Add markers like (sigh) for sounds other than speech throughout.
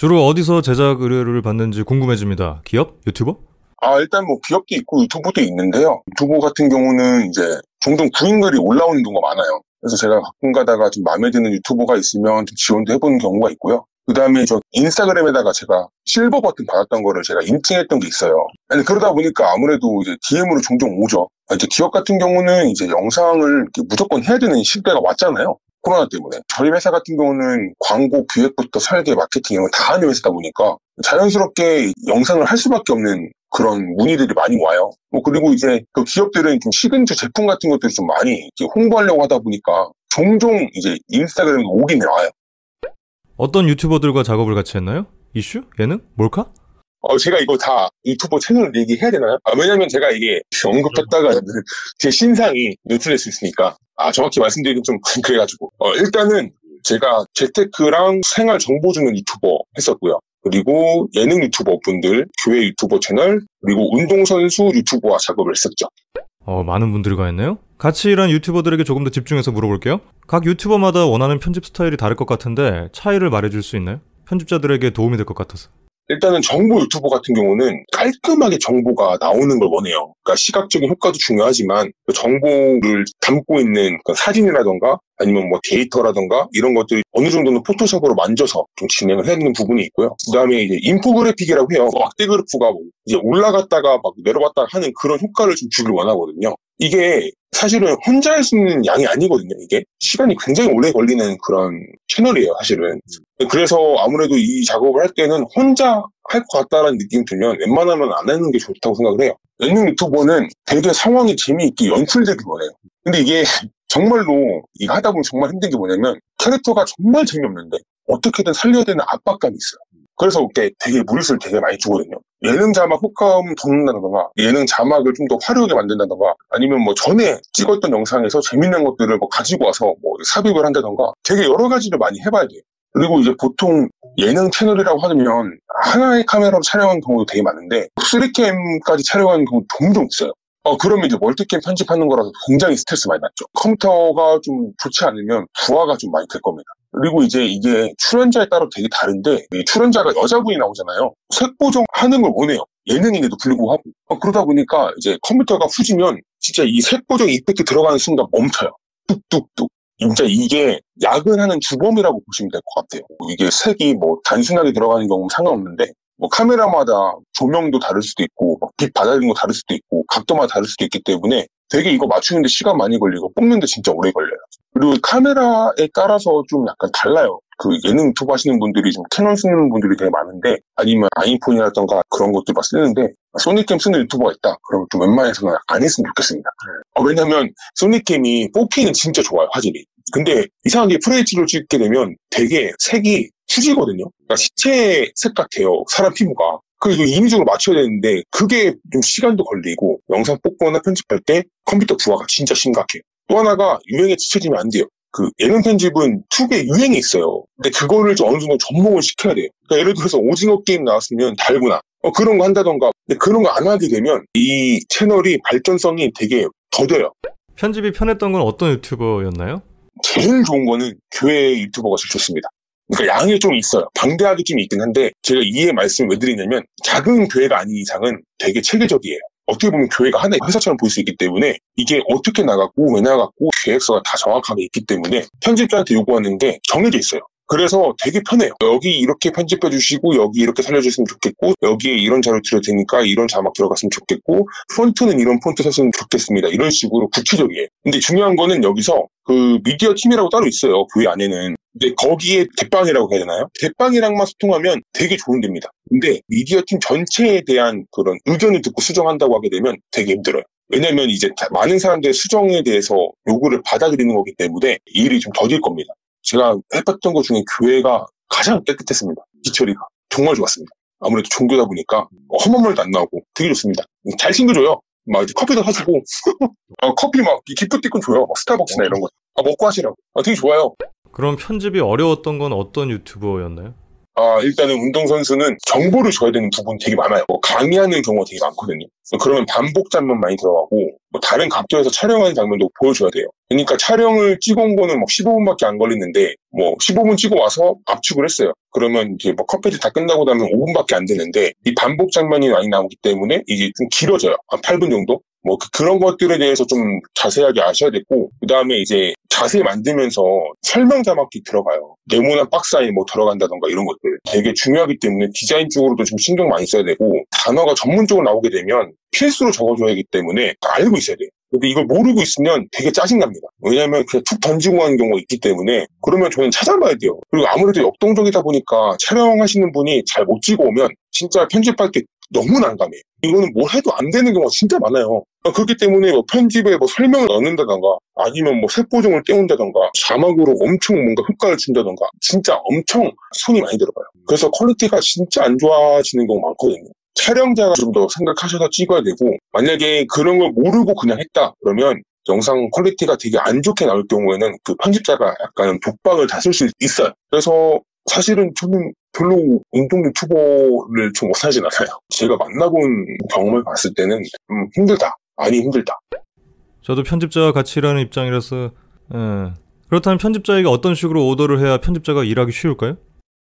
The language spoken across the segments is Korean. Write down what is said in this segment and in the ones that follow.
주로 어디서 제작 의뢰를 받는지 궁금해집니다. 기업? 유튜버? 아, 일단 뭐 기업도 있고 유튜브도 있는데요. 유튜브 같은 경우는 이제 종종 구인글이 올라오는 경우가 많아요. 그래서 제가 가끔 가다가 좀 마음에 드는 유튜버가 있으면 좀 지원도 해보는 경우가 있고요. 그 다음에 저 인스타그램에다가 제가 실버 버튼 받았던 거를 제가 인증했던 게 있어요. 아니, 그러다 보니까 아무래도 이제 DM으로 종종 오죠. 아, 이제 기업 같은 경우는 이제 영상을 무조건 해야 되는 시대가 왔잖아요. 코로나 때문에. 저희 회사 같은 경우는 광고 기획부터 설계, 마케팅 이런 거 다 하는 회사다 보니까 자연스럽게 영상을 할 수밖에 없는 그런 문의들이 많이 와요. 뭐 그리고 이제 그 기업들은 좀 시그니처 제품 같은 것들을 좀 많이 홍보하려고 하다 보니까 종종 이제 인스타그램에 오긴 와요. 어떤 유튜버들과 작업을 같이 했나요? 이슈? 예능? 몰카? 어, 제가 이거 다 유튜버 채널 얘기해야 되나요? 아, 왜냐면 제가 이게 언급했다가 제 신상이 노출될 수 있으니까. 아, 정확히 말씀드리긴 좀 (laughs) 그래가지고. 어, 일단은 제가 재테크랑 생활 정보 주는 유튜버 했었고요. 그리고 예능 유튜버 분들, 교회 유튜버 채널, 그리고 운동선수 유튜버와 작업을 했었죠. 어, 많은 분들과 했네요. 같이 일한 유튜버들에게 조금 더 집중해서 물어볼게요. 각 유튜버마다 원하는 편집 스타일이 다를 것 같은데 차이를 말해줄 수 있나요? 편집자들에게 도움이 될 것 같아서. 일단은 정보 유튜버 같은 경우는 깔끔하게 정보가 나오는 걸 원해요. 그러니까 시각적인 효과도 중요하지만 그 정보를 담고 있는 그 사진이라던가 아니면 뭐 데이터라던가 이런 것들이 어느 정도는 포토샵으로 만져서 좀 진행을 해야 되는 부분이 있고요. 그 다음에 이제 인포그래픽이라고 해요. 막대 그래프가 뭐 이제 올라갔다가 막 내려갔다가 하는 그런 효과를 좀 주길 원하거든요. 이게 사실은 혼자 할 수 있는 양이 아니거든요, 이게. 시간이 굉장히 오래 걸리는 그런 채널이에요, 사실은. 그래서 아무래도 이 작업을 할 때는 혼자 할 것 같다라는 느낌이 들면 웬만하면 안 하는 게 좋다고 생각을 해요. 예능 유튜버는 되게 상황이 재미있게 연출되길 원해요. 근데 이게 (laughs) 정말로 이거 하다 보면 정말 힘든 게 뭐냐면 캐릭터가 정말 재미없는데 어떻게든 살려야 되는 압박감이 있어요. 그래서 이게 되게 무리수를 되게 많이 주거든요. 예능 자막 효과음 덮는다던가 예능 자막을 좀 더 화려하게 만든다던가 아니면 뭐 전에 찍었던 영상에서 재밌는 것들을 뭐 가지고 와서 뭐 삽입을 한다던가 되게 여러 가지를 많이 해봐야 돼요. 그리고 이제 보통 예능 채널이라고 하면 하나의 카메라로 촬영하는 경우도 되게 많은데 3캠까지 촬영하는 경우 종종 있어요. 어, 그러면 이제 멀티캠 편집하는 거라서 굉장히 스트레스 많이 받죠. 컴퓨터가 좀 좋지 않으면 부하가 좀 많이 될 겁니다. 그리고 이제 이게 출연자에 따라 되게 다른데 출연자가 여자분이 나오잖아요. 색보정 하는 걸 원해요. 예능인데도 불구하고 어, 그러다 보니까 이제 컴퓨터가 후지면 진짜 이 색보정 이펙트 들어가는 순간 멈춰요. 뚝뚝뚝. 진짜 이게 야근하는 주범이라고 보시면 될 것 같아요. 이게 색이 뭐 단순하게 들어가는 경우는 상관없는데 뭐 카메라마다 조명도 다를 수도 있고 빛 받아들이는 거 다를 수도 있고 각도마다 다를 수도 있기 때문에 되게 이거 맞추는데 시간 많이 걸리고 뽑는데 진짜 오래 걸려요. 그리고 카메라에 따라서 좀 약간 달라요. 그 예능 유튜브 하시는 분들이 좀 캐논 쓰는 분들이 되게 많은데 아니면 아이폰이라던가 그런 것들 막 쓰는데 소니캠 쓰는 유튜버가 있다. 그러면 좀 웬만해서는 안 했으면 좋겠습니다. 어, 왜냐면 소니캠이 4K는 진짜 좋아요 화질이. 근데 이상하게 FHD로 찍게 되면 되게 색이 후지거든요. 그러니까 시체 색 같아요. 사람 피부가. 그리고 인위적으로 맞춰야 되는데 그게 좀 시간도 걸리고 영상 뽑거나 편집할 때 컴퓨터 부하가 진짜 심각해요. 또 하나가 유행에 지쳐지면 안 돼요. 그 예능 편집은 투개 유행이 있어요. 근데 그거를 좀 어느 정도 접목을 시켜야 돼요. 그러니까 예를 들어서 오징어 게임 나왔으면 달구나. 어, 그런 거 한다던가. 근데 그런 거 안 하게 되면 이 채널이 발전성이 되게 더뎌요. 편집이 편했던 건 어떤 유튜버였나요? 제일 좋은 거는 교회 유튜버가 제일 좋습니다. 그러니까 양이 좀 있어요. 방대하게 좀 있긴 한데 제가 이해 말씀을 왜 드리냐면 작은 교회가 아닌 이상은 되게 체계적이에요. 어떻게 보면 교회가 하나의 회사처럼 보일 수 있기 때문에 이게 어떻게 나갔고 왜 나갔고 계획서가 다 정확하게 있기 때문에 편집자한테 요구하는 게 정해져 있어요. 그래서 되게 편해요. 여기 이렇게 편집해 주시고 여기 이렇게 살려주시면 좋겠고 여기에 이런 자료 드릴 테니까 이런 자막 들어갔으면 좋겠고 폰트는 이런 폰트 썼으면 좋겠습니다. 이런 식으로 구체적이에요. 근데 중요한 거는 여기서 그 미디어 팀이라고 따로 있어요. 교회 안에는. 근데 거기에 대빵이라고 해야 되나요? 대빵이랑만 소통하면 되게 좋은 데입니다. 근데 미디어 팀 전체에 대한 그런 의견을 듣고 수정한다고 하게 되면 되게 힘들어요. 왜냐면 이제 많은 사람들의 수정에 대해서 요구를 받아들이는 거기 때문에 일이 좀 더딜 겁니다. 제가 해봤던 것 중에 교회가 가장 깨끗했습니다. 기처리가. 정말 좋았습니다. 아무래도 종교다 보니까 험한 말도 안 나오고 되게 좋습니다. 잘 챙겨줘요. 막 커피도 사주고 어, (laughs) 커피 막 기프티콘 줘요. 막 스타벅스나 이런 거. 아, 먹고 하시라고. 아, 되게 좋아요. 그럼 편집이 어려웠던 건 어떤 유튜버였나요? 아, 일단은 운동선수는 정보를 줘야 되는 부분이 되게 많아요. 뭐 강의하는 경우가 되게 많거든요. 그러면 반복 장면 많이 들어가고 뭐 다른 각도에서 촬영하는 장면도 보여줘야 돼요. 그러니까 촬영을 온 거는 막 15분밖에 안 걸리는데 뭐 15분 찍어 와서 압축을 했어요. 그러면 이제 뭐 컷패드 다 끝나고 나면 5분밖에 안 되는데 이 반복 장면이 많이 나오기 때문에 이게 좀 길어져요. 한 8분 정도? 뭐 그, 런 것들에 대해서 좀 자세하게 아셔야 됐고 그 다음에 이제 자세히 만들면서 설명 자막이 들어가요. 네모난 박스 안에 뭐 들어간다던가 이런 것들 되게 중요하기 때문에 디자인 쪽으로도 좀 신경 많이 써야 되고 단어가 전문적으로 나오게 되면 필수로 적어줘야 하기 때문에 알고 있어야 돼요. 근데 이걸 모르고 있으면 되게 짜증납니다. 왜냐하면 그냥 툭 던지고 가는 경우가 있기 때문에 그러면 저는 찾아봐야 돼요. 그리고 아무래도 역동적이다 보니까 촬영하시는 분이 잘 못 찍어 오면 진짜 편집할 때 너무 난감해요. 이거는 뭘 해도 안 되는 경우가 진짜 많아요. 그렇기 때문에 뭐 편집에 뭐 설명을 넣는다던가 아니면 뭐 색보정을 떼운다던가 자막으로 엄청 뭔가 효과를 준다던가 진짜 엄청 손이 많이 들어가요. 그래서 퀄리티가 진짜 안 좋아지는 경우가 많거든요. 촬영자가 좀 더 생각하셔서 찍어야 되고 만약에 그런 걸 모르고 그냥 했다 그러면 영상 퀄리티가 되게 안 좋게 나올 경우에는 그 편집자가 약간 독박을 다 쓸 수 있어요. 그래서 사실은 저는 별로 운동 유튜버를 좀 못하진 않아요. 제가 만나본 경험을 봤을 때는 좀 힘들다. 많이 힘들다. 저도 편집자와 같이 일하는 입장이라서 예. 그렇다면 편집자에게 어떤 식으로 오더를 해야 편집자가 일하기 쉬울까요?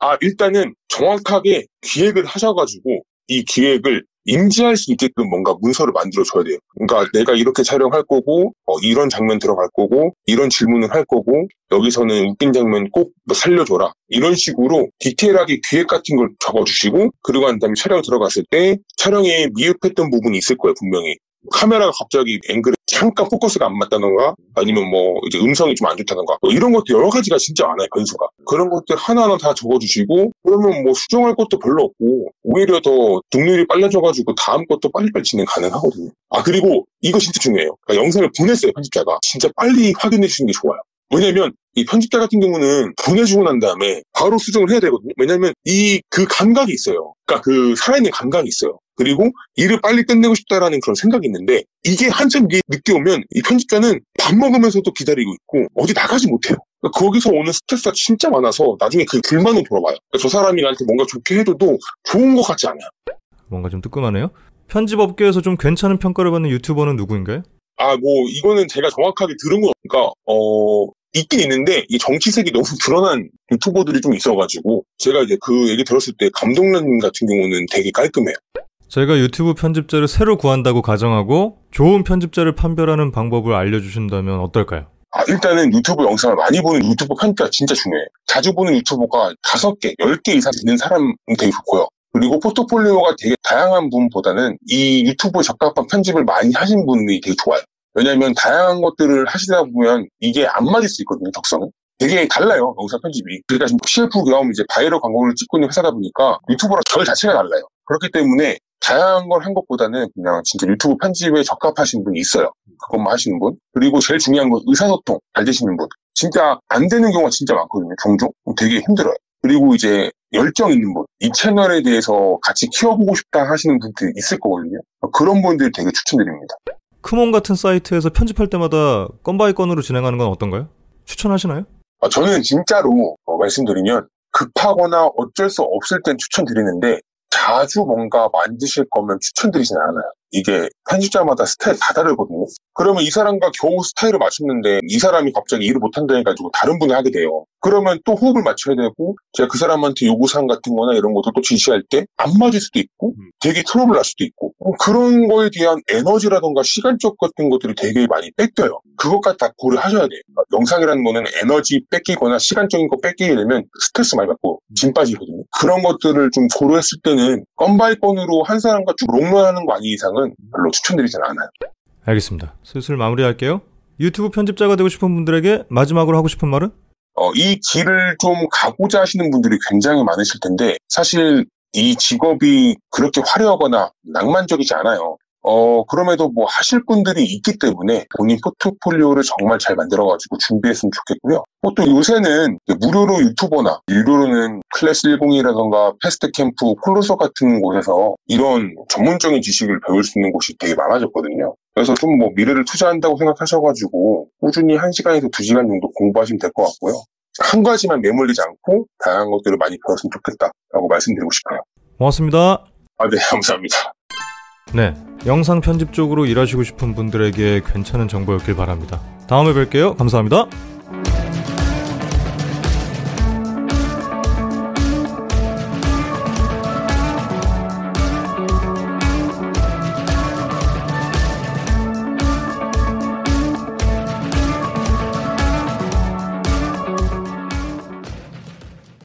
아 일단은 정확하게 기획을 하셔가지고 이 기획을 인지할 수 있게끔 뭔가 문서를 만들어줘야 돼요. 그러니까 내가 이렇게 촬영할 거고 어, 이런 장면 들어갈 거고 이런 질문을 할 거고 여기서는 웃긴 장면 꼭뭐 살려줘라 이런 식으로 디테일하게 기획 같은 걸 적어주시고 그리고 난 다음에 촬영 들어갔을 때 촬영에 미흡했던 부분이 있을 거예요 분명히 카메라가 갑자기 앵글에 잠깐 포커스가 안 맞다던가 아니면 뭐 이제 음성이 좀 안 좋다던가 뭐 이런 것도 여러 가지가 진짜 많아요 변수가. 그런 것들 하나하나 다 적어주시고 그러면 뭐 수정할 것도 별로 없고 오히려 더 능률이 빨라져가지고 다음 것도 빨리빨리 진행 가능하거든요. 아 그리고 이거 진짜 중요해요. 그러니까 영상을 보냈어요 편집자가. 진짜 빨리 확인해 주시는 게 좋아요 왜냐면 이 편집자 같은 경우는 보내주고 난 다음에 바로 수정을 해야 되거든요. 왜냐면 이 그 감각이 있어요. 그러니까 그 살아있는 감각이 있어요. 그리고 일을 빨리 끝내고 싶다라는 그런 생각이 있는데 이게 한참 늦게 오면 이 편집자는 밥 먹으면서도 기다리고 있고 어디 나가지 못해요. 그러니까 거기서 오는 스트레스가 진짜 많아서 나중에 그 불만으로 돌아와요. 그러니까 저 사람이 나한테 뭔가 좋게 해줘도 좋은 것 같지 않아요. 뭔가 좀 뜨끔하네요. 편집 업계에서 좀 괜찮은 평가를 받는 유튜버는 누구인가요? 아, 뭐, 이거는 제가 정확하게 들은 거, 그러니까, 어, 있긴 있는데 이 정치색이 너무 (laughs) 드러난 유튜버들이 좀 있어가지고 제가 이제 그 얘기 들었을 때 감독님 같은 경우는 되게 깔끔해요. 제가 유튜브 편집자를 새로 구한다고 가정하고 좋은 편집자를 판별하는 방법을 알려주신다면 어떨까요? 아, 일단은 유튜브 영상을 많이 보는 유튜브 편집가 진짜 중요해요. 자주 보는 유튜버가 다섯 개, 열개 이상 되는 사람은 되게 좋고요. 그리고 포트폴리오가 되게 다양한 분보다는 이 유튜브에 적합한 편집을 많이 하신 분이 되게 좋아요. 왜냐하면 다양한 것들을 하시다 보면 이게 안 맞을 수 있거든요, 적성은. 되게 달라요, 영상 편집이. 그러니까 지금 CF 겸 이제 바이럴 광고를 찍고 있는 회사다 보니까 유튜버랑 결 자체가 달라요. 그렇기 때문에 다양한 걸 한 것보다는 그냥 진짜 유튜브 편집에 적합하신 분이 있어요. 그것만 하시는 분. 그리고 제일 중요한 건 의사소통 잘 되시는 분. 진짜 안 되는 경우가 진짜 많거든요, 종종. 되게 힘들어요. 그리고 이제 열정 있는 분, 이 채널에 대해서 같이 키워보고 싶다 하시는 분들이 있을 거거든요. 그런 분들 되게 추천드립니다. 크몽 같은 사이트에서 편집할 때마다 건 by 건으로 진행하는 건 어떤가요? 추천하시나요? 아, 저는 진짜로 어, 말씀드리면 급하거나 어쩔 수 없을 땐 추천드리는데 자주 뭔가 만드실 거면 추천드리진 않아요. 이게 편집자마다 스타일 다 다르거든요. 그러면 이 사람과 겨우 스타일을 맞췄는데 이 사람이 갑자기 일을 못한다 해가지고 다른 분을 하게 돼요. 그러면 또 호흡을 맞춰야 되고 제가 그 사람한테 요구사항 같은 거나 이런 것도 또 지시할 때 안 맞을 수도 있고 음. 되게 트러블 날 수도 있고 뭐 그런 거에 대한 에너지라던가 시간적 같은 것들이 되게 많이 뺏겨요. 그것까지 다 고려하셔야 돼요. 그러니까 영상이라는 거는 에너지 뺏기거나 시간적인 거 뺏기게 되면 스트레스 많이 받고 진 빠지거든요. 그런 것들을 좀 고려했을 때는 건 by 건으로 한 사람과 쭉 롱런하는 거 아닌 이상은 별로 추천드리진 않아요. 알겠습니다. 슬슬 마무리할게요. 유튜브 편집자가 되고 싶은 분들에게 마지막으로 하고 싶은 말은? 어, 이 길을 좀 가고자 하시는 분들이 굉장히 많으실 텐데 사실 이 직업이 그렇게 화려하거나 낭만적이지 않아요. 어, 그럼에도 뭐 하실 분들이 있기 때문에 본인 포트폴리오를 정말 잘 만들어가지고 준비했으면 좋겠고요. 뭐또 요새는 무료로 유튜브나 유료로는 클래스 101이라던가 패스트 캠퍼스, 콜로소 같은 곳에서 이런 전문적인 지식을 배울 수 있는 곳이 되게 많아졌거든요. 그래서 좀 뭐 미래를 투자한다고 생각하셔가지고 꾸준히 1시간에서 2시간 정도 공부하시면 될 것 같고요. 한 가지만 매몰리지 않고 다양한 것들을 많이 배웠으면 좋겠다라고 말씀드리고 싶어요. 고맙습니다. 아, 네, 감사합니다. 네. 영상 편집 쪽으로 일하시고 싶은 분들에게 괜찮은 정보였길 바랍니다. 다음에 뵐게요. 감사합니다.